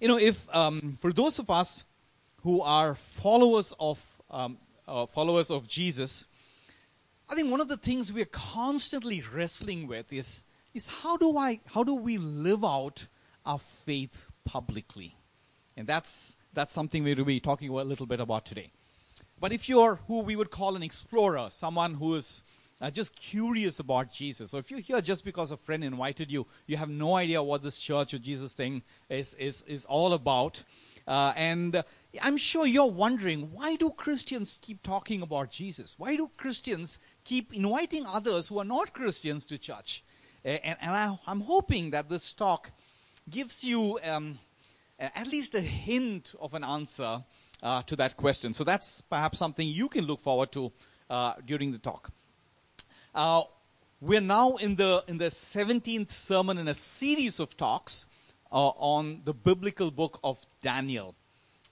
You know, if um, for those of us who are followers of um, uh, followers of Jesus, I think one of the things we are constantly wrestling with is is how do I how do we live out our faith publicly, and that's that's something to be talking a little bit about today. But if you're who we would call an explorer, someone who is uh, just curious about Jesus. So if you're here just because a friend invited you, you have no idea what this church or Jesus thing is, is, is all about. Uh, and I'm sure you're wondering why do Christians keep talking about Jesus? Why do Christians keep inviting others who are not Christians to church? and, and I, am hoping that this talk gives you um, at least a hint of an answer uh, to that question. So that's perhaps something you can look forward to uh, during the talk. Uh, we're now in the in the 17th sermon in a series of talks uh, on the biblical book of Daniel.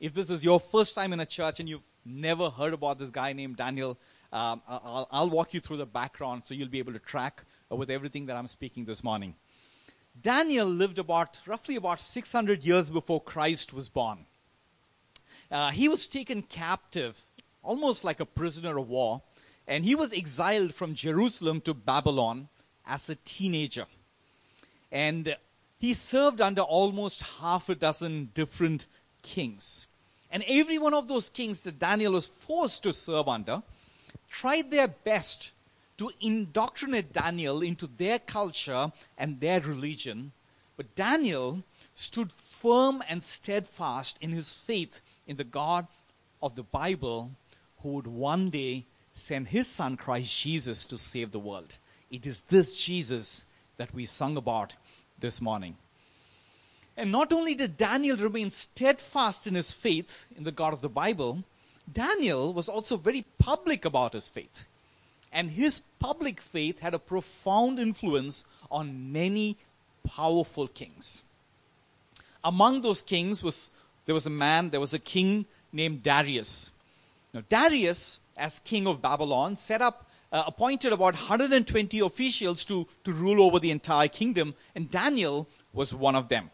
If this is your first time in a church and you've never heard about this guy named Daniel, um, I'll, I'll, walk you through the background so you'll be able to track uh, with everything that I'm speaking this morning. Daniel lived about roughly about 600 years before Christ was born. Uh, he was taken captive, almost like a prisoner of war, and he was exiled from Jerusalem to Babylon as a teenager. And he served under almost half a dozen different kings. And every one of those kings that Daniel was forced to serve under tried their best to indoctrinate Daniel into their culture and their religion. But Daniel stood firm and steadfast in his faith in the God of the Bible who would one day sent his son Christ Jesus to save the world. It is this Jesus that we sung about this morning. And not only did Daniel remain steadfast in his faith in the God of the Bible, Daniel was also very public about his faith. And his public faith had a profound influence on many powerful kings. Among those kings was there was a man, there was a king named Darius. Now Darius as king of Babylon, set up, uh, appointed about 120 officials to, to rule over the entire kingdom, and Daniel was one of them.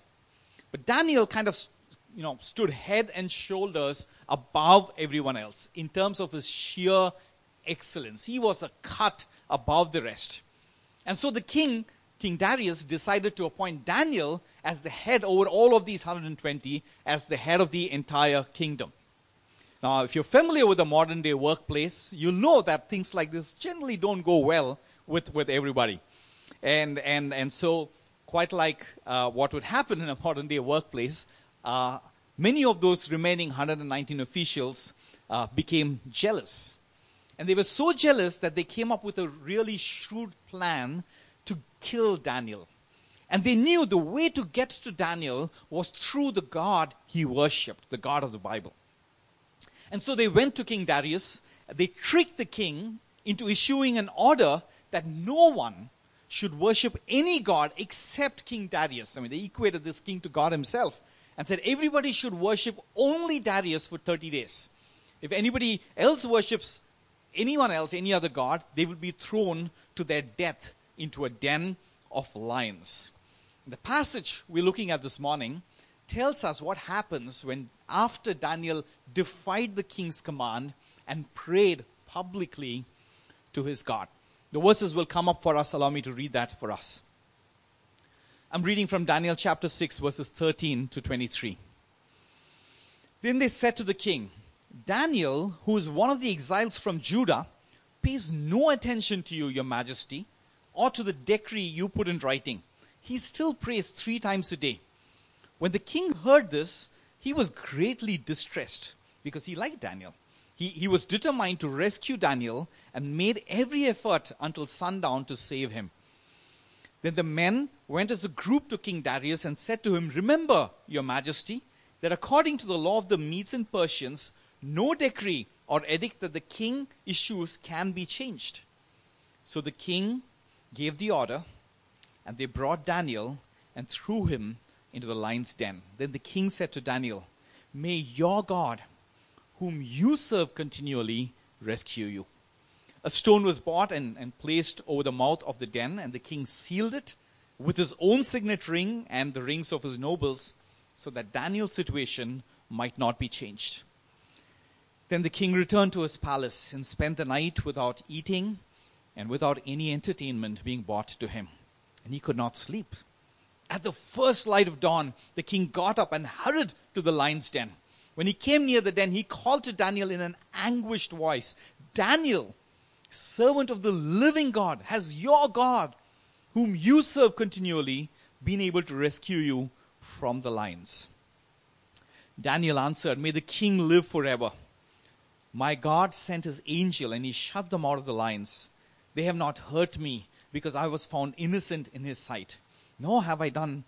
But Daniel kind of you know, stood head and shoulders above everyone else in terms of his sheer excellence. He was a cut above the rest. And so the king, King Darius, decided to appoint Daniel as the head over all of these 120, as the head of the entire kingdom. Now, if you're familiar with the modern day workplace, you'll know that things like this generally don't go well with, with everybody. And, and, and so, quite like uh, what would happen in a modern day workplace, uh, many of those remaining 119 officials uh, became jealous. And they were so jealous that they came up with a really shrewd plan to kill Daniel. And they knew the way to get to Daniel was through the God he worshipped, the God of the Bible. And so they went to King Darius. They tricked the king into issuing an order that no one should worship any god except King Darius. I mean, they equated this king to God himself and said everybody should worship only Darius for 30 days. If anybody else worships anyone else, any other god, they will be thrown to their death into a den of lions. The passage we're looking at this morning tells us what happens when, after Daniel defied the king's command and prayed publicly to his God. The verses will come up for us. Allow me to read that for us. I'm reading from Daniel chapter 6, verses 13 to 23. Then they said to the king, Daniel, who is one of the exiles from Judah, pays no attention to you, your majesty, or to the decree you put in writing. He still prays three times a day. When the king heard this, he was greatly distressed because he liked Daniel. He, he was determined to rescue Daniel and made every effort until sundown to save him. Then the men went as a group to King Darius and said to him, Remember, your majesty, that according to the law of the Medes and Persians, no decree or edict that the king issues can be changed. So the king gave the order, and they brought Daniel and threw him into the lion's den. Then the king said to Daniel, May your God, whom you serve continually, rescue you. A stone was brought and, and placed over the mouth of the den, and the king sealed it with his own signet ring and the rings of his nobles. so that Daniel's situation might not be changed. Then the king returned to his palace and spent the night without eating and without any entertainment being brought to him. And he could not sleep. At the first light of dawn, the king got up and hurried to the lion's den. When he came near the den, he called to Daniel in an anguished voice Daniel, servant of the living God, has your God, whom you serve continually, been able to rescue you from the lions? Daniel answered, May the king live forever. My God sent his angel and he shut them out of the lions. They have not hurt me because I was found innocent in his sight. Nor have I done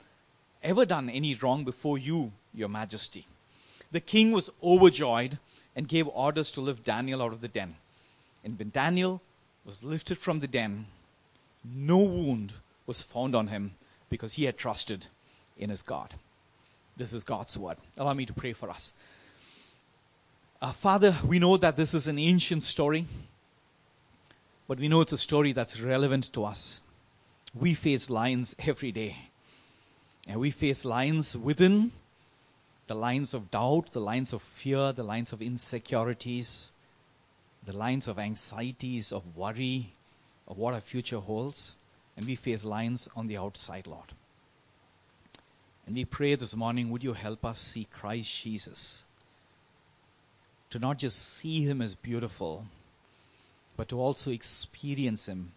ever done any wrong before you, your majesty. The king was overjoyed and gave orders to lift Daniel out of the den. And when Daniel was lifted from the den, no wound was found on him because he had trusted in his God. This is God's word. Allow me to pray for us. Uh, Father, we know that this is an ancient story, but we know it's a story that's relevant to us. We face lions every day, and we face lions within the lines of doubt, the lines of fear, the lines of insecurities, the lines of anxieties, of worry, of what our future holds. And we face lions on the outside, Lord. And we pray this morning, would you help us see Christ Jesus? To not just see him as beautiful, but to also experience him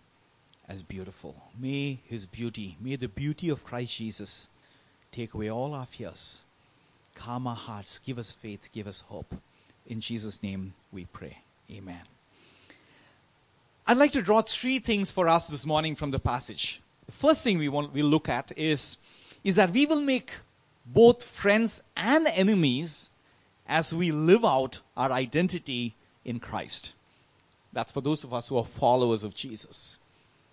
as beautiful. May his beauty, may the beauty of Christ Jesus take away all our fears, calm our hearts, give us faith, give us hope. In Jesus' name we pray. Amen. I'd like to draw three things for us this morning from the passage. The first thing we want we look at is is that we will make both friends and enemies as we live out our identity in Christ. That's for those of us who are followers of Jesus.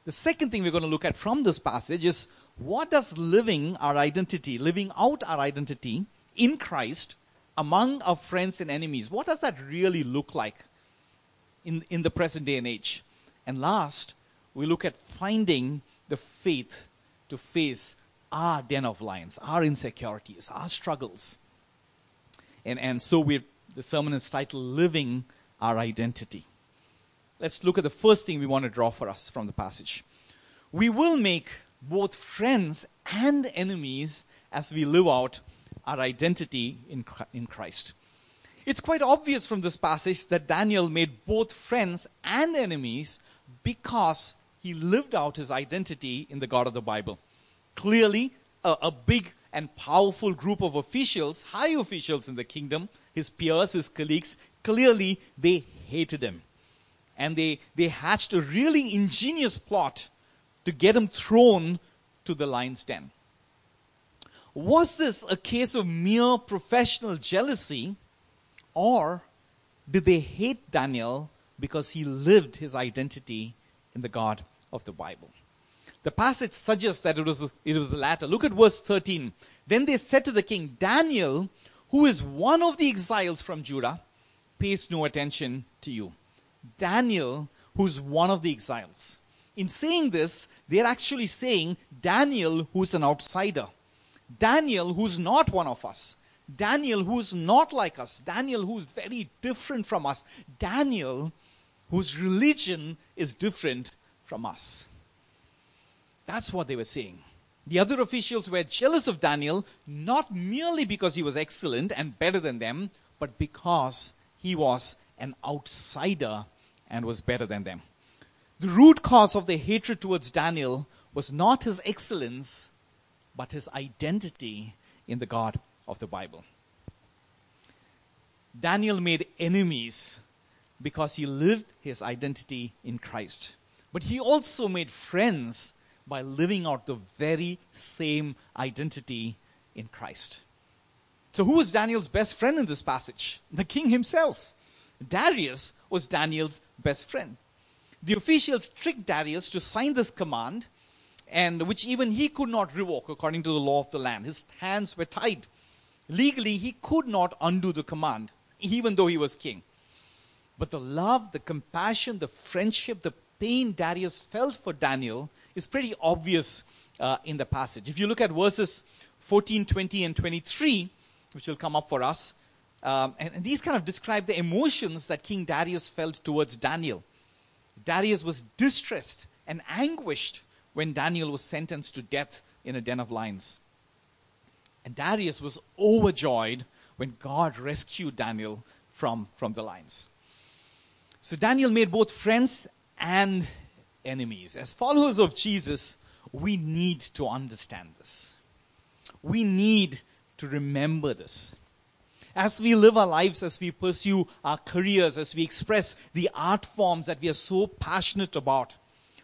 The second thing we're going to look at from this passage is what does living our identity, living out our identity in Christ among our friends and enemies, what does that really look like in, in the present day and age? And last, we look at finding the faith to face our den of lions, our insecurities, our struggles. And, and so we the sermon is titled Living Our Identity. Let's look at the first thing we want to draw for us from the passage. We will make both friends and enemies as we live out our identity in, in Christ. It's quite obvious from this passage that Daniel made both friends and enemies because he lived out his identity in the God of the Bible. Clearly, a, a big and powerful group of officials, high officials in the kingdom, his peers, his colleagues, clearly they hated him. And they, they hatched a really ingenious plot to get him thrown to the lion's den. Was this a case of mere professional jealousy, or did they hate Daniel because he lived his identity in the God of the Bible? The passage suggests that it was, it was the latter. Look at verse 13. Then they said to the king, Daniel, who is one of the exiles from Judah, pays no attention to you. Daniel, who's one of the exiles. In saying this, they're actually saying Daniel, who's an outsider. Daniel, who's not one of us. Daniel, who's not like us. Daniel, who's very different from us. Daniel, whose religion is different from us. That's what they were saying. The other officials were jealous of Daniel, not merely because he was excellent and better than them, but because he was an outsider and was better than them. The root cause of their hatred towards Daniel was not his excellence, but his identity in the God of the Bible. Daniel made enemies because he lived his identity in Christ. But he also made friends by living out the very same identity in Christ. So, who was Daniel's best friend in this passage? The king himself. Darius was Daniel's best friend. The officials tricked Darius to sign this command, and which even he could not revoke according to the law of the land. His hands were tied. Legally, he could not undo the command, even though he was king. But the love, the compassion, the friendship, the pain Darius felt for Daniel is pretty obvious uh, in the passage. If you look at verses 14, 20, and 23, which will come up for us. Um, and, and these kind of describe the emotions that King Darius felt towards Daniel. Darius was distressed and anguished when Daniel was sentenced to death in a den of lions. And Darius was overjoyed when God rescued Daniel from, from the lions. So Daniel made both friends and enemies. As followers of Jesus, we need to understand this. We need to remember this. As we live our lives, as we pursue our careers, as we express the art forms that we are so passionate about,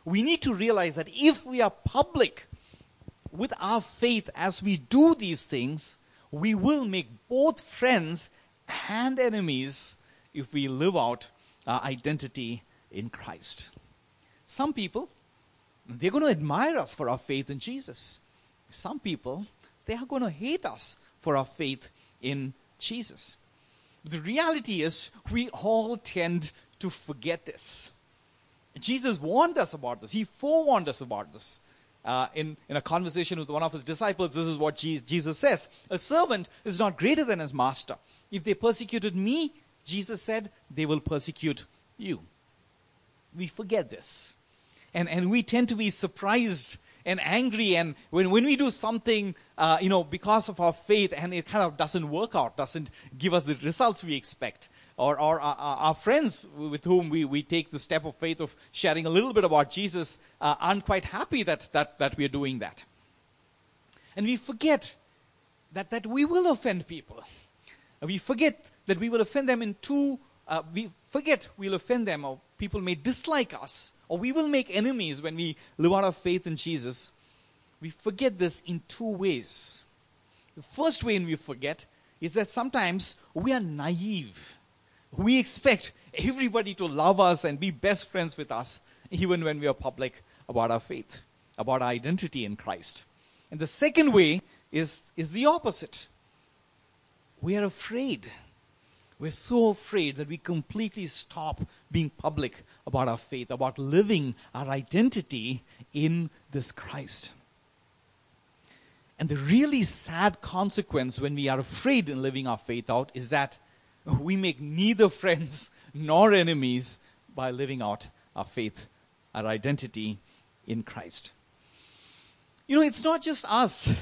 we need to realize that if we are public with our faith as we do these things, we will make both friends and enemies if we live out our identity in Christ. Some people, they're going to admire us for our faith in Jesus. Some people, they are going to hate us for our faith in Jesus. The reality is, we all tend to forget this. Jesus warned us about this. He forewarned us about this. Uh, in, in a conversation with one of his disciples, this is what Jesus says A servant is not greater than his master. If they persecuted me, Jesus said, they will persecute you. We forget this. And, and we tend to be surprised and angry. And when, when we do something, uh, you know, because of our faith and it kind of doesn't work out, doesn't give us the results we expect, or, or our, our, friends with whom we, we take the step of faith of sharing a little bit about Jesus uh, aren't quite happy that, that, that we are doing that. And we forget that, that we will offend people. We forget that we will offend them in two, uh, we forget we'll offend them or people may dislike us or we will make enemies when we live out our faith in Jesus. We forget this in two ways. The first way we forget is that sometimes we are naive we expect everybody to love us and be best friends with us, even when we are public about our faith, about our identity in Christ. And the second way is, is the opposite. We are afraid. We're so afraid that we completely stop being public about our faith, about living our identity in this Christ. And the really sad consequence when we are afraid in living our faith out is that we make neither friends nor enemies by living out our faith, our identity in Christ. You know, it's not just us.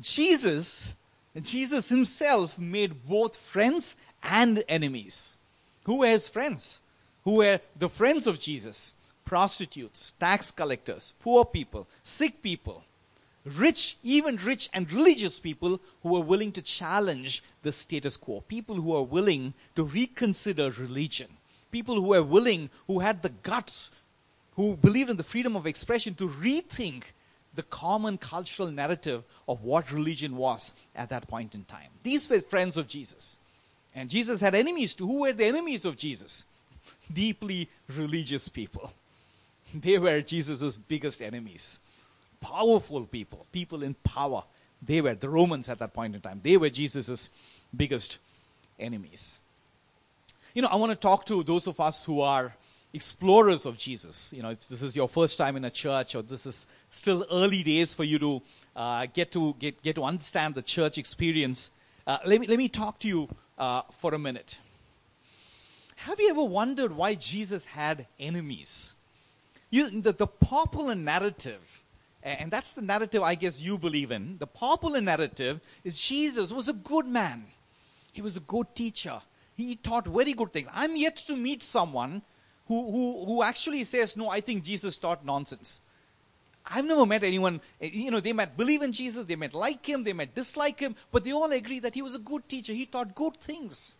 Jesus, Jesus himself made both friends and enemies. Who were his friends? Who were the friends of Jesus? Prostitutes, tax collectors, poor people, sick people, rich, even rich and religious people who are willing to challenge the status quo, people who are willing to reconsider religion, people who are willing, who had the guts, who believed in the freedom of expression to rethink the common cultural narrative of what religion was at that point in time. These were friends of Jesus. And Jesus had enemies too. Who were the enemies of Jesus? Deeply religious people. They were Jesus' biggest enemies powerful people, people in power. They were the Romans at that point in time. They were Jesus' biggest enemies. You know, I want to talk to those of us who are explorers of Jesus. You know, if this is your first time in a church or this is still early days for you to uh, get to get, get to understand the church experience, uh, let, me, let me talk to you uh, for a minute. Have you ever wondered why Jesus had enemies? You, the, the popular narrative and that's the narrative I guess you believe in. The popular narrative is Jesus was a good man. He was a good teacher. He taught very good things. I'm yet to meet someone who, who, who actually says, no, I think Jesus taught nonsense. I've never met anyone, eh, you know, they might believe in Jesus, they might like him, they might dislike him, but they all agree that he was a good teacher. He taught good things.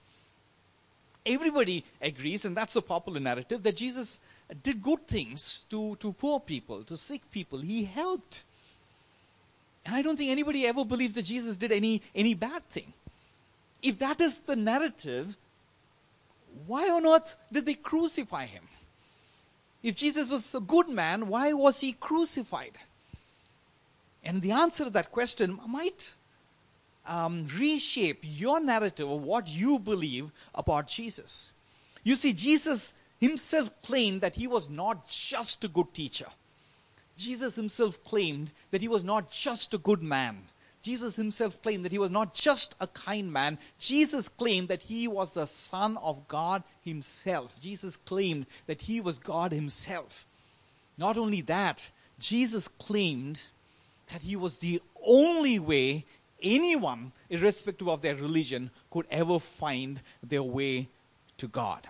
Everybody agrees, and that's the popular narrative, that Jesus did good things to, to poor people, to sick people. He helped. And I don't think anybody ever believes that Jesus did any, any bad thing. If that is the narrative, why on earth did they crucify him? If Jesus was a good man, why was he crucified? And the answer to that question might um, reshape your narrative of what you believe about Jesus. You see, Jesus himself claimed that he was not just a good teacher. Jesus himself claimed that he was not just a good man, Jesus himself claimed that he was not just a kind man. Jesus claimed that he was the Son of God himself. Jesus claimed that he was God himself. Not only that, Jesus claimed that he was the only way anyone, irrespective of their religion, could ever find their way to God.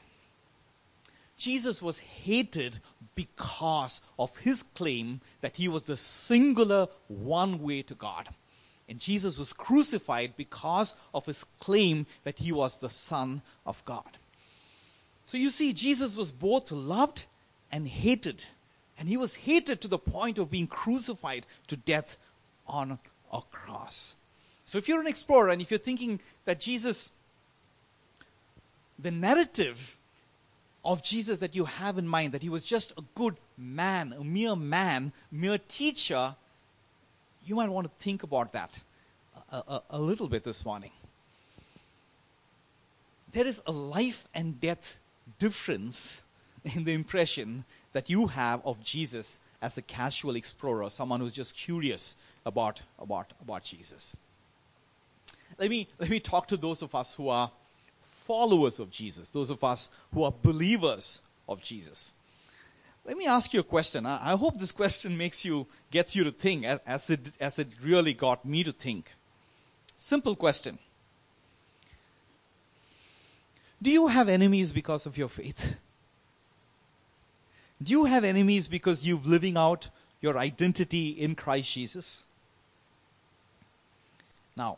Jesus was hated because of his claim that he was the singular one way to God. And Jesus was crucified because of his claim that he was the Son of God. So you see, Jesus was both loved and hated. And he was hated to the point of being crucified to death on a cross. So if you're an explorer and if you're thinking that Jesus, the narrative of Jesus that you have in mind, that he was just a good man, a mere man, mere teacher, you might want to think about that a, a, a little bit this morning. There is a life and death difference in the impression that you have of Jesus as a casual explorer, someone who's just curious about, about, about Jesus. Let me, let me talk to those of us who are followers of Jesus, those of us who are believers of Jesus. Let me ask you a question. I, I hope this question makes you, gets you to think as, as, it, as it really got me to think. Simple question. Do you have enemies because of your faith? Do you have enemies because you're living out your identity in Christ Jesus? Now,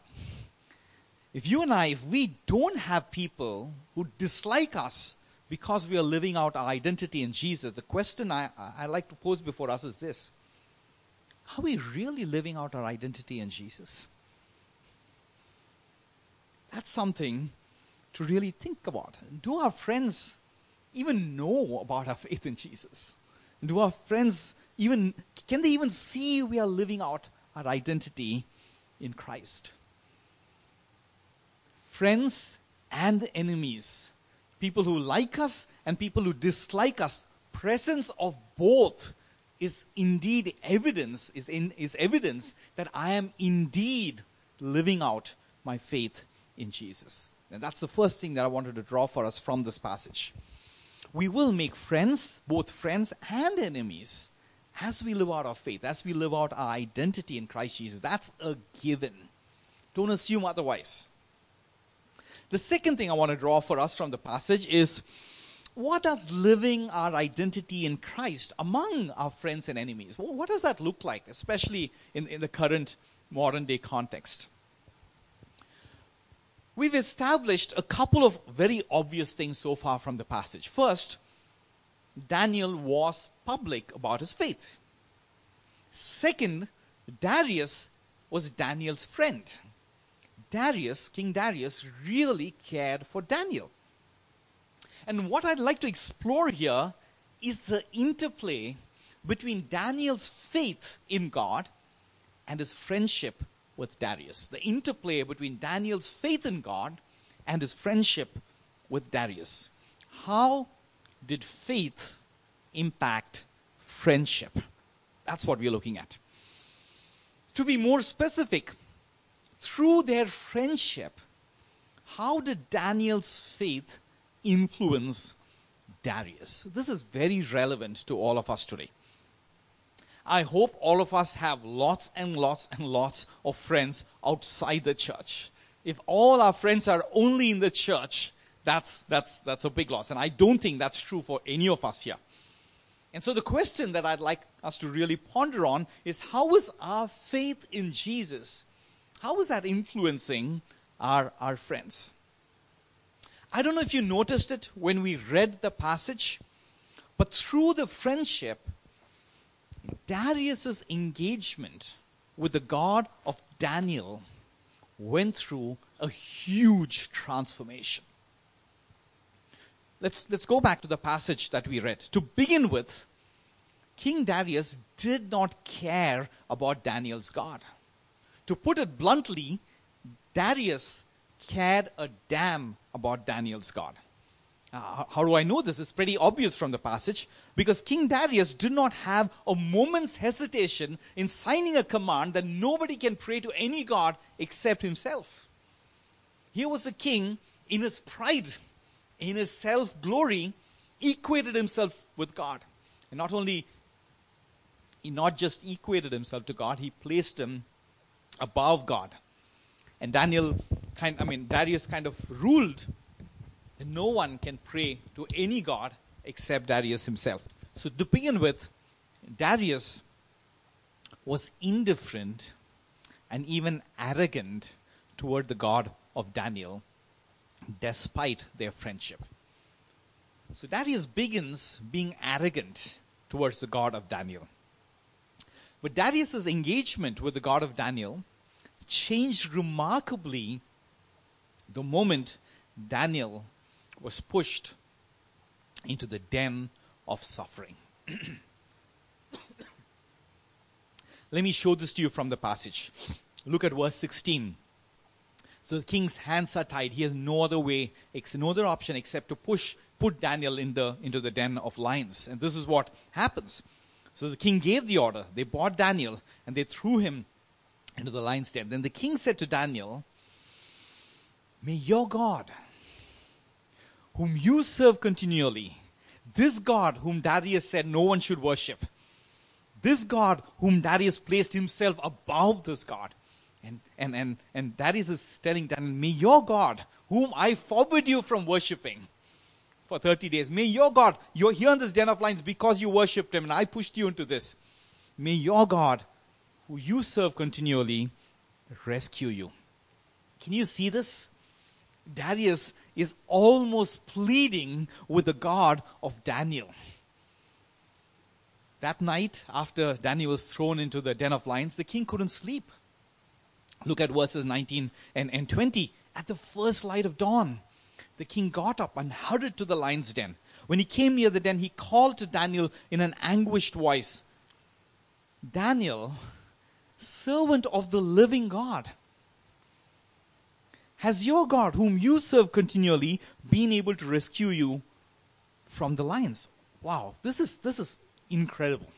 if you and I, if we don't have people who dislike us because we are living out our identity in Jesus, the question I, I like to pose before us is this Are we really living out our identity in Jesus? That's something to really think about. Do our friends even know about our faith in Jesus? Do our friends even, can they even see we are living out our identity in Christ? friends and enemies, people who like us and people who dislike us, presence of both is indeed evidence, is, in, is evidence that I am indeed living out my faith in Jesus. And that's the first thing that I wanted to draw for us from this passage. We will make friends, both friends and enemies, as we live out our faith, as we live out our identity in Christ Jesus. That's a given. Don't assume otherwise. The second thing I want to draw for us from the passage is what does living our identity in Christ among our friends and enemies, what does that look like, especially in, in the current modern day context? We've established a couple of very obvious things so far from the passage. First, Daniel was public about his faith. Second, Darius was Daniel's friend. Darius, King Darius, really cared for Daniel. And what I'd like to explore here is the interplay between Daniel's faith in God and his friendship with Darius. The interplay between Daniel's faith in God and his friendship with Darius. How did faith impact friendship? That's what we're looking at. To be more specific, through their friendship, how did Daniel's faith influence Darius? This is very relevant to all of us today. I hope all of us have lots and lots and lots of friends outside the church. If all our friends are only in the church, that's, that's, that's a big loss. And I don't think that's true for any of us here. And so the question that I'd like us to really ponder on is how is our faith in Jesus how is that influencing our, our friends? I don't know if you noticed it when we read the passage, but through the friendship, Darius's engagement with the God of Daniel went through a huge transformation. Let's, let's go back to the passage that we read. To begin with, King Darius did not care about Daniel's God. To put it bluntly, Darius cared a damn about Daniel's God. Uh, how do I know this? It's pretty obvious from the passage because King Darius did not have a moment's hesitation in signing a command that nobody can pray to any god except himself. Here was a king in his pride, in his self glory, equated himself with God. And not only, he not just equated himself to God, he placed him above God. And Daniel kind I mean Darius kind of ruled that no one can pray to any god except Darius himself. So to begin with, Darius was indifferent and even arrogant toward the God of Daniel, despite their friendship. So Darius begins being arrogant towards the God of Daniel. But Darius's engagement with the God of Daniel changed remarkably the moment Daniel was pushed into the den of suffering. Let me show this to you from the passage. Look at verse 16. So the king's hands are tied. He has no other way, no other option except to push, put Daniel in the, into the den of lions. And this is what happens. So the king gave the order. They brought Daniel and they threw him into the lion's den. Then the king said to Daniel, May your God, whom you serve continually, this God whom Darius said no one should worship, this God whom Darius placed himself above this God, and, and, and, and Darius is telling Daniel, may your God, whom I forbid you from worshipping for 30 days, may your God, you're here in this den of lions because you worshipped him and I pushed you into this. May your God, who you serve continually, rescue you. Can you see this? Darius is almost pleading with the God of Daniel. That night, after Daniel was thrown into the den of lions, the king couldn't sleep. Look at verses 19 and, and 20. At the first light of dawn, the king got up and hurried to the lion's den. When he came near the den, he called to Daniel in an anguished voice Daniel, servant of the living God, has your God, whom you serve continually, been able to rescue you from the lions? Wow, this is, this is incredible.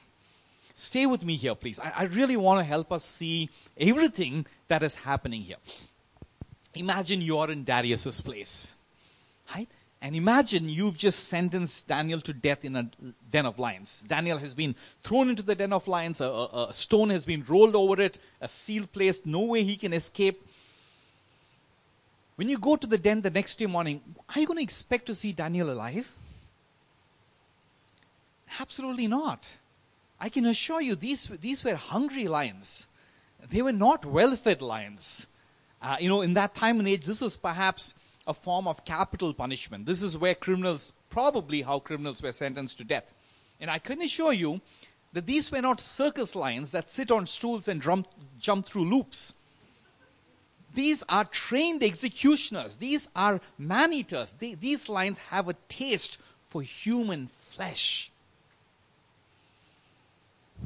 Stay with me here, please. I, I really want to help us see everything that is happening here. Imagine you are in Darius's place, right? And imagine you've just sentenced Daniel to death in a den of lions. Daniel has been thrown into the den of lions, a, a, a stone has been rolled over it, a seal placed, no way he can escape. When you go to the den the next day morning, are you going to expect to see Daniel alive? Absolutely not. I can assure you, these, these were hungry lions. They were not well fed lions. Uh, you know, in that time and age, this was perhaps a form of capital punishment. This is where criminals, probably how criminals were sentenced to death. And I can assure you that these were not circus lions that sit on stools and drum, jump through loops. These are trained executioners. These are man eaters. These lions have a taste for human flesh.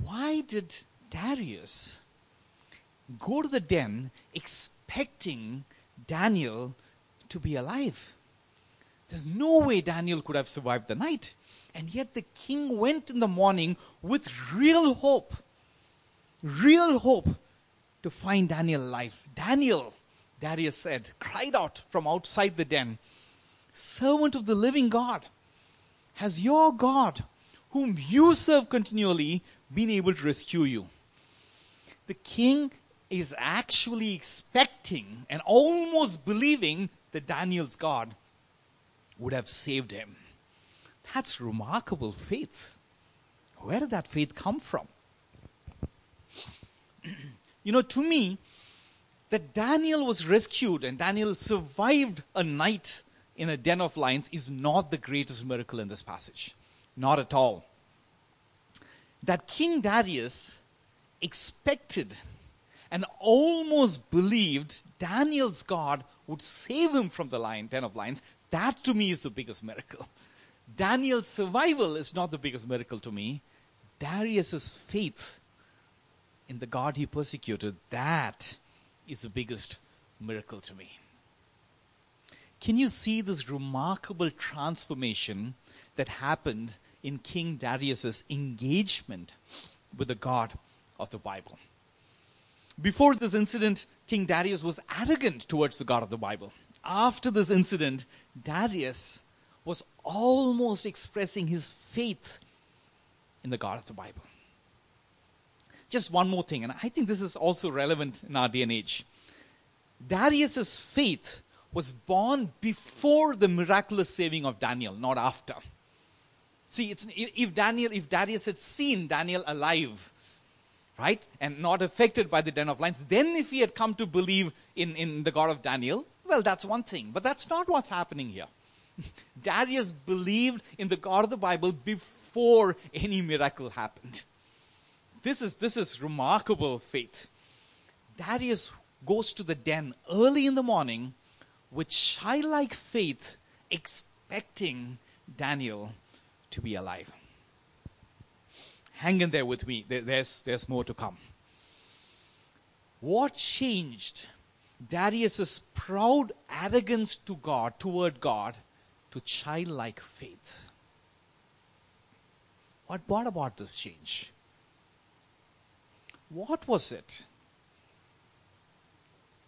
Why did Darius go to the den expecting Daniel to be alive? There's no way Daniel could have survived the night. And yet the king went in the morning with real hope, real hope to find Daniel alive. Daniel, Darius said, cried out from outside the den, Servant of the living God, has your God, whom you serve continually, been able to rescue you? The king is actually expecting and almost believing that Daniel's God would have saved him. That's remarkable faith. Where did that faith come from? You know, to me, that Daniel was rescued and Daniel survived a night in a den of lions is not the greatest miracle in this passage. Not at all. That King Darius expected and almost believed Daniel's God would save him from the lion, den of lions, that to me is the biggest miracle. Daniel's survival is not the biggest miracle to me. Darius's faith in the God he persecuted, that is the biggest miracle to me. can you see this remarkable transformation that happened in King Darius's engagement with the God of the Bible? Before this incident, King Darius was arrogant towards the God of the Bible. After this incident, Darius was almost expressing his faith in the God of the Bible. Just one more thing, and I think this is also relevant in our day and age. Darius's faith was born before the miraculous saving of Daniel, not after. See, if Daniel, if Darius had seen Daniel alive, right, and not affected by the den of lions, then if he had come to believe in, in the God of Daniel, well, that's one thing. But that's not what's happening here. Darius believed in the God of the Bible before any miracle happened. This is, this is remarkable faith. Darius goes to the den early in the morning with childlike faith, expecting Daniel to be alive. Hang in there with me. There's, there's more to come. What changed Darius's proud arrogance to God, toward God, to childlike faith? What brought about this change? What was it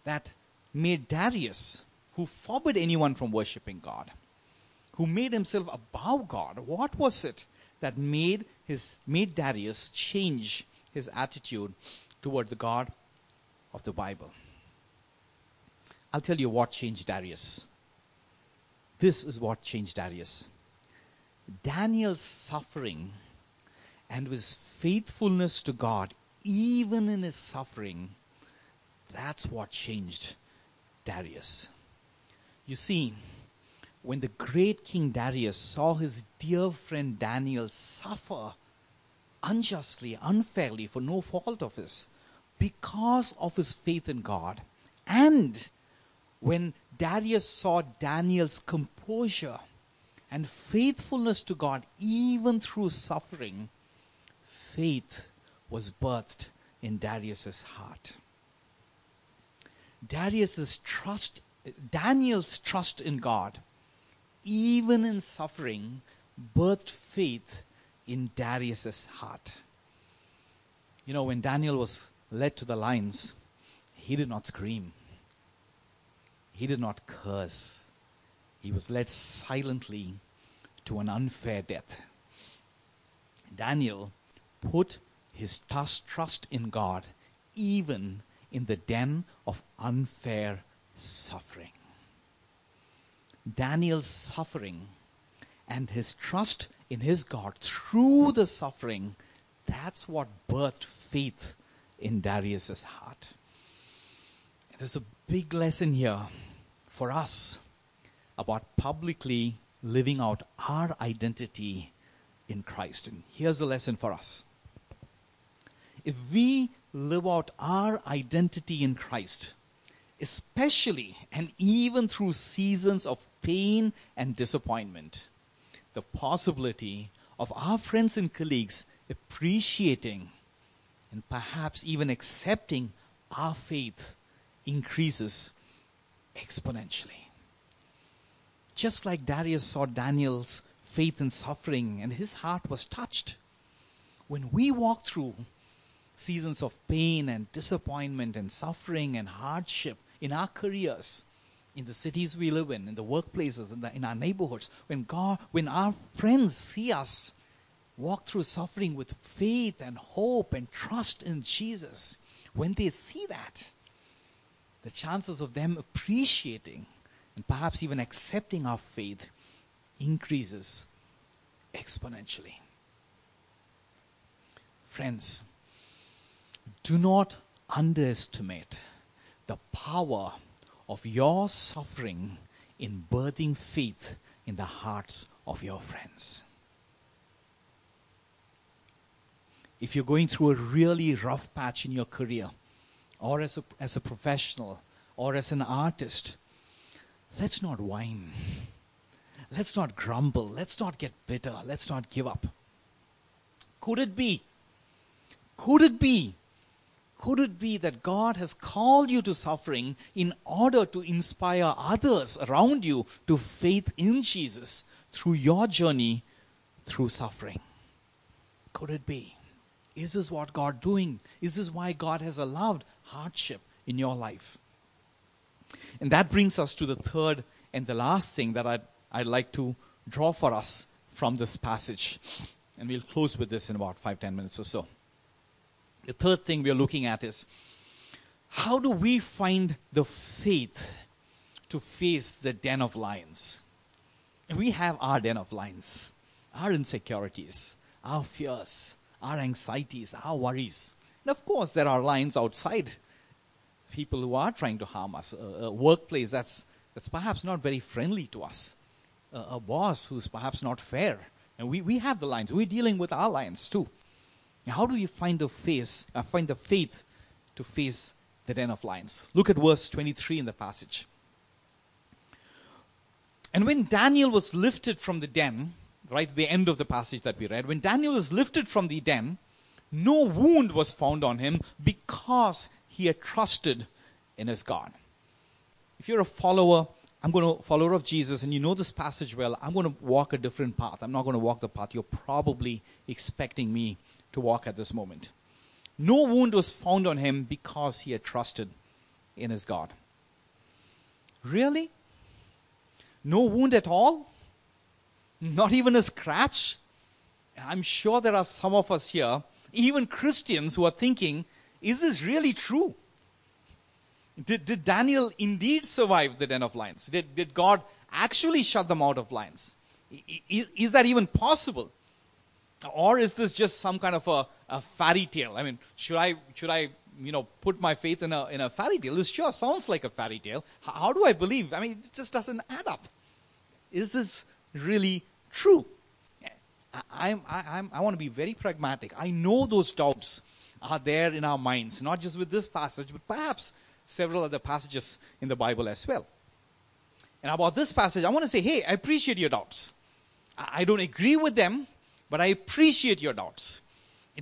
that made Darius, who forbade anyone from worshipping God, who made himself above God, what was it that made his made Darius change his attitude toward the God of the Bible? I'll tell you what changed Darius. This is what changed Darius. Daniel's suffering and his faithfulness to God, even in his suffering, that's what changed Darius. You see, when the great King Darius saw his dear friend Daniel suffer unjustly, unfairly, for no fault of his, because of his faith in God, and when Darius saw Daniel's composure and faithfulness to God, even through suffering, faith was birthed in Darius's heart. Darius's trust, Daniel's trust in God, even in suffering, birthed faith in Darius's heart. You know, when Daniel was led to the lions, he did not scream. He did not curse. He was led silently to an unfair death. Daniel put his trust in God even in the den of unfair suffering. Daniel's suffering and his trust in his God through the suffering, that's what birthed faith in Darius's heart. There's a big lesson here for us about publicly living out our identity in Christ. And here's the lesson for us. If we live out our identity in Christ, especially and even through seasons of pain and disappointment, the possibility of our friends and colleagues appreciating and perhaps even accepting our faith increases exponentially. Just like Darius saw Daniel's faith in suffering and his heart was touched. When we walk through seasons of pain and disappointment and suffering and hardship in our careers, in the cities we live in, in the workplaces, in, the, in our neighborhoods, when God, when our friends see us walk through suffering with faith and hope and trust in Jesus, when they see that, the chances of them appreciating and perhaps even accepting our faith increases exponentially. Friends, do not underestimate the power of your suffering in birthing faith in the hearts of your friends. If you're going through a really rough patch in your career, or as a, as a professional, or as an artist, let's not whine. Let's not grumble. Let's not get bitter. Let's not give up. Could it be? Could it be Could it be that God has called you to suffering in order to inspire others around you to faith in Jesus through your journey through suffering? Could it be? Is this what God doing? Is this why God has allowed hardship in your life? And that brings us to the third and the last thing that I'd, I'd like to draw for us from this passage. And we'll close with this in about five, ten minutes or so. The third thing we're looking at is how do we find the faith to face the den of lions? We have our den of lions, our insecurities, our fears, our anxieties, our worries. And of course, there are lions outside, people who are trying to harm us, a, a workplace that's, that's perhaps not very friendly to us, a, a boss who's perhaps not fair. And we, we have the lions. We're dealing with our lions too. How do you find the face, uh, find the faith to face the den of lions? Look at verse 23 in the passage. And when Daniel was lifted from the den, right, the end of the passage that we read, when Daniel was lifted from the den, no wound was found on him because he had trusted in his God. If you're a follower, I'm going to follower of Jesus, and you know this passage well. I'm going to walk a different path. I'm not going to walk the path you're probably expecting me to walk at this moment. No wound was found on him because he had trusted in his God. Really? No wound at all? Not even a scratch? I'm sure there are some of us here, even Christians, who are thinking, is this really true? Did, did Daniel indeed survive the den of lions? Did, did God actually shut them out of lions? Is, is that even possible? Or is this just some kind of a, a fairy tale? I mean, should I, should I, you know, put my faith in a, in a fairy tale? This sure sounds like a fairy tale. How, how do I believe? I mean, it just doesn't add up. Is this really true? I, I'm, I, I'm, I want to be very pragmatic. I know those doubts are there in our minds, not just with this passage, but perhaps several other passages in the Bible as well. And about this passage, I want to say, hey, I appreciate your doubts. I don't agree with them, but I appreciate your doubts.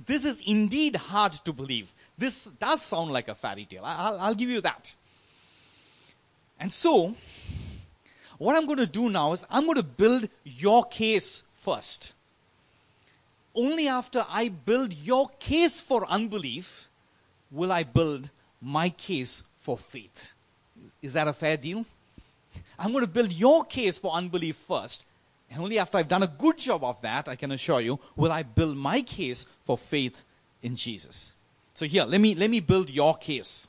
This is indeed hard to believe. This does sound like a fairy tale. I'll, I'll give you that. And so, what I'm going to do now is I'm going to build your case first. Only after I build your case for unbelief will I build my case for faith. Is that a fair deal? I'm going to build your case for unbelief first, and only after I've done a good job of that, I can assure you, will I build my case for faith in Jesus. So here, let me, let me build your case.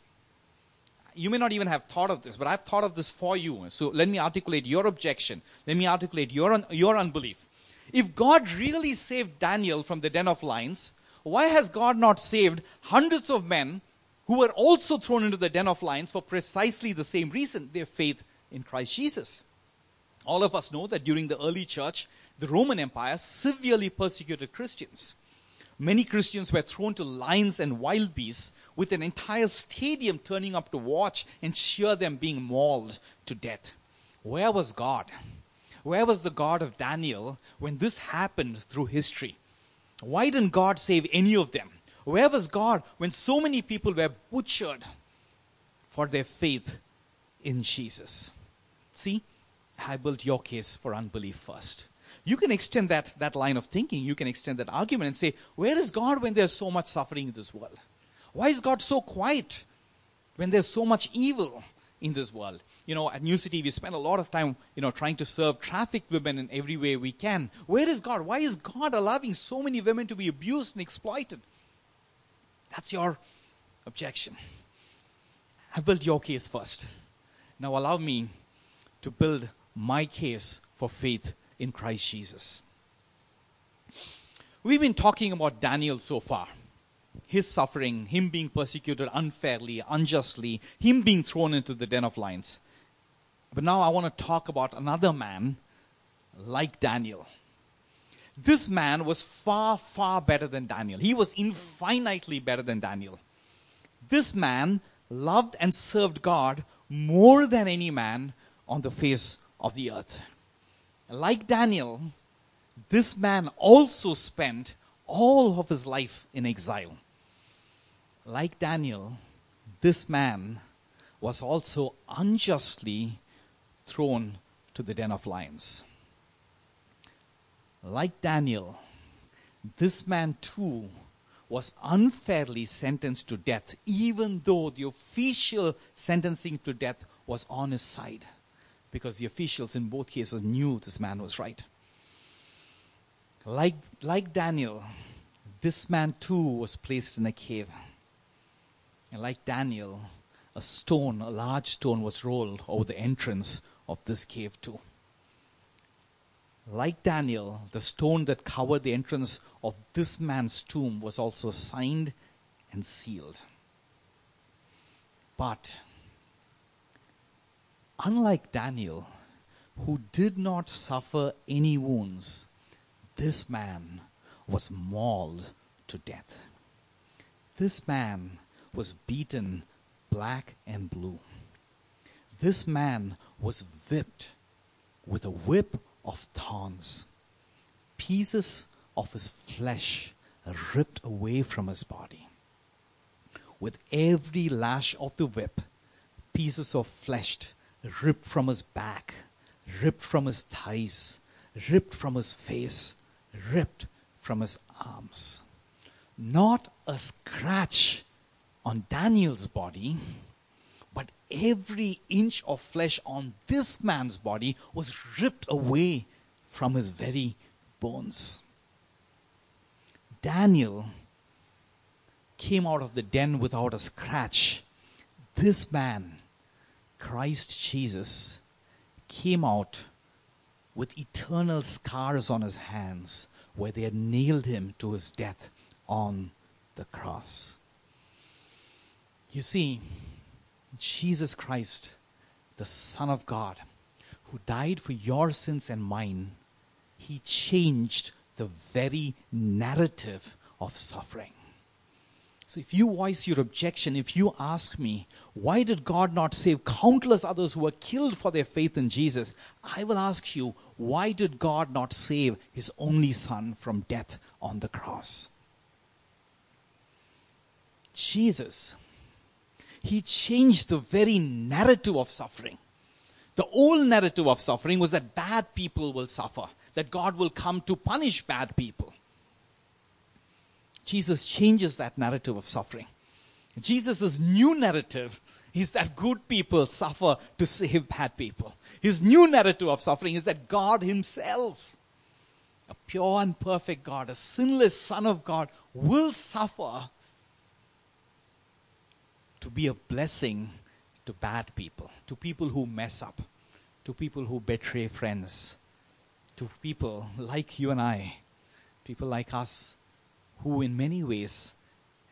You may not even have thought of this, but I've thought of this for you. So let me articulate your objection. Let me articulate your, your unbelief. If God really saved Daniel from the den of lions, why has God not saved hundreds of men who were also thrown into the den of lions for precisely the same reason their faith in Christ Jesus? All of us know that during the early church, the Roman Empire severely persecuted Christians. Many Christians were thrown to lions and wild beasts, with an entire stadium turning up to watch and cheer them being mauled to death. Where was God? Where was the God of Daniel when this happened through history? Why didn't God save any of them? Where was God when so many people were butchered for their faith in Jesus? See, I built your case for unbelief first. You can extend that, that line of thinking. You can extend that argument and say, where is God when there's so much suffering in this world? Why is God so quiet when there's so much evil in this world? You know, at New City, we spend a lot of time, you know, trying to serve trafficked women in every way we can. Where is God? Why is God allowing so many women to be abused and exploited? That's your objection. I built your case first. Now allow me to build my case for faith in Christ Jesus. We've been talking about Daniel so far. His suffering, him being persecuted unfairly, unjustly, him being thrown into the den of lions. But now I want to talk about another man like Daniel. This man was far, far better than Daniel. He was infinitely better than Daniel. This man loved and served God more than any man on the face of the earth. Like Daniel, this man also spent all of his life in exile. like Daniel, this man was also unjustly thrown to the den of lions. Like Daniel, this man too was unfairly sentenced to death, even though the official sentencing to death was on his side, because the officials in both cases knew this man was right. Like, like Daniel, this man too was placed in a cave. And like Daniel, a stone, a large stone, was rolled over the entrance of this cave too. Like Daniel, the stone that covered the entrance of this man's tomb was also signed and sealed. But, unlike Daniel, who did not suffer any wounds, this man was mauled to death. This man was beaten black and blue. This man was whipped with a whip of thorns. Pieces of his flesh ripped away from his body. With every lash of the whip, pieces of flesh ripped from his back, ripped from his thighs, ripped from his face, ripped from his arms. Not a scratch on Daniel's body, but every inch of flesh on this man's body was ripped away from his very bones. Daniel came out of the den without a scratch. This man, Christ Jesus, came out with eternal scars on his hands where they had nailed him to his death on the cross. You see, Jesus Christ, the Son of God, who died for your sins and mine, he changed the very narrative of suffering. So if you voice your objection, if you ask me, why did God not save countless others who were killed for their faith in Jesus? I will ask you, why did God not save his only son from death on the cross? Jesus, he changed the very narrative of suffering. The old narrative of suffering was that bad people will suffer, that God will come to punish bad people. Jesus changes that narrative of suffering. Jesus' new narrative is that good people suffer to save bad people. His new narrative of suffering is that God Himself, a pure and perfect God, a sinless Son of God, will suffer to be a blessing to bad people, to people who mess up, to people who betray friends, to people like you and I, people like us who in many ways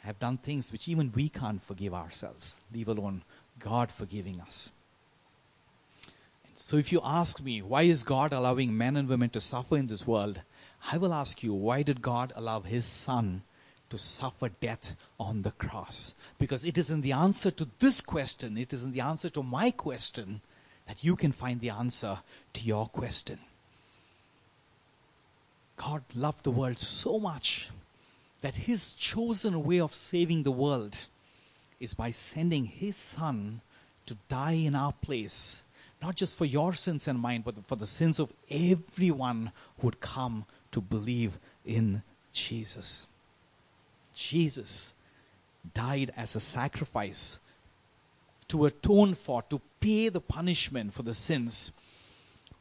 have done things which even we can't forgive ourselves, leave alone God forgiving us. So if you ask me, why is God allowing men and women to suffer in this world? I will ask you, why did God allow his son to suffer death on the cross? Because it is in the answer to this question, it is in the answer to my question, that you can find the answer to your question. God loved the world so much that his chosen way of saving the world is by sending his son to die in our place, not just for your sins and mine, but for the sins of everyone who would come to believe in Jesus. Jesus died as a sacrifice to atone for, to pay the punishment for the sins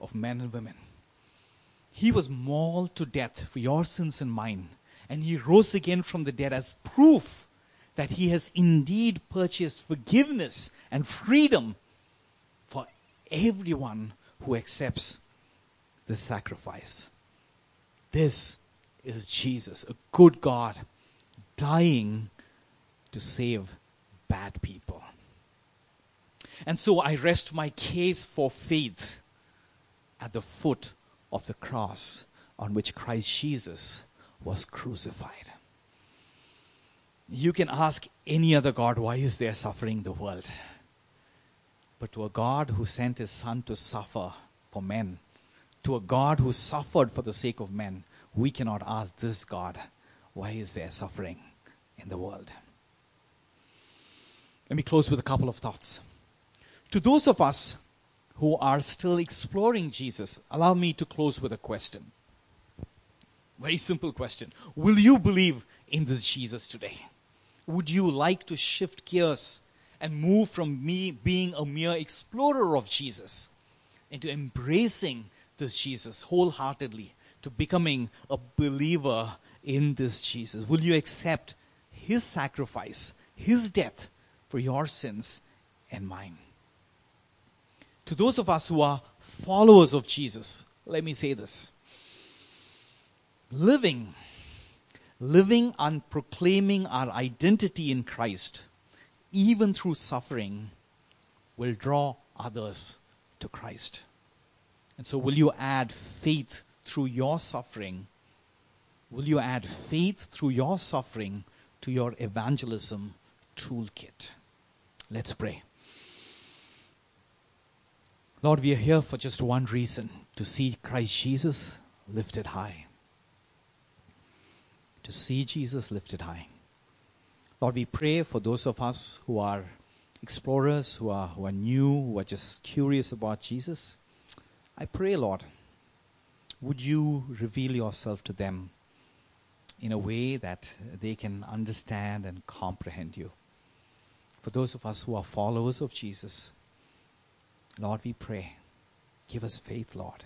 of men and women. He was mauled to death for your sins and mine and he rose again from the dead as proof that he has indeed purchased forgiveness and freedom for everyone who accepts the sacrifice. This is Jesus, a good God, dying to save bad people. And so I rest my case for faith at the foot of the cross on which Christ Jesus was crucified. You can ask any other God, why is there suffering in the world? But to a God who sent his Son to suffer for men, to a God who suffered for the sake of men, we cannot ask this God, why is there suffering in the world? Let me close with a couple of thoughts. To those of us who are still exploring Jesus, allow me to close with a question. Very simple question. Will you believe in this Jesus today? Would you like to shift gears and move from me being a mere explorer of Jesus into embracing this Jesus wholeheartedly to becoming a believer in this Jesus? Will you accept his sacrifice, his death for your sins and mine? To those of us who are followers of Jesus, let me say this. Living, living and proclaiming our identity in Christ, even through suffering, will draw others to Christ. And so, will you add faith through your suffering? Will you add faith through your suffering to your evangelism toolkit? Let's pray. Lord, we are here for just one reason to see Christ Jesus lifted high. To see Jesus lifted high. Lord, we pray for those of us who are explorers, who are, who are new, who are just curious about Jesus. I pray, Lord, would you reveal yourself to them in a way that they can understand and comprehend you? For those of us who are followers of Jesus, Lord, we pray, give us faith, Lord.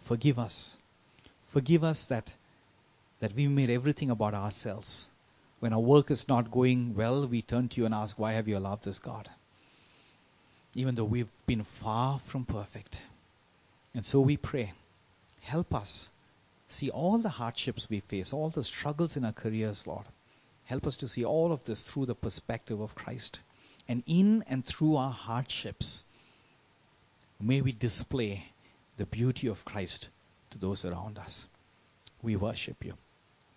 Forgive us. Forgive us that, that we've made everything about ourselves. When our work is not going well, we turn to you and ask, Why have you allowed this, God? Even though we've been far from perfect. And so we pray, help us see all the hardships we face, all the struggles in our careers, Lord. Help us to see all of this through the perspective of Christ. And in and through our hardships, may we display the beauty of Christ to those around us. We worship you.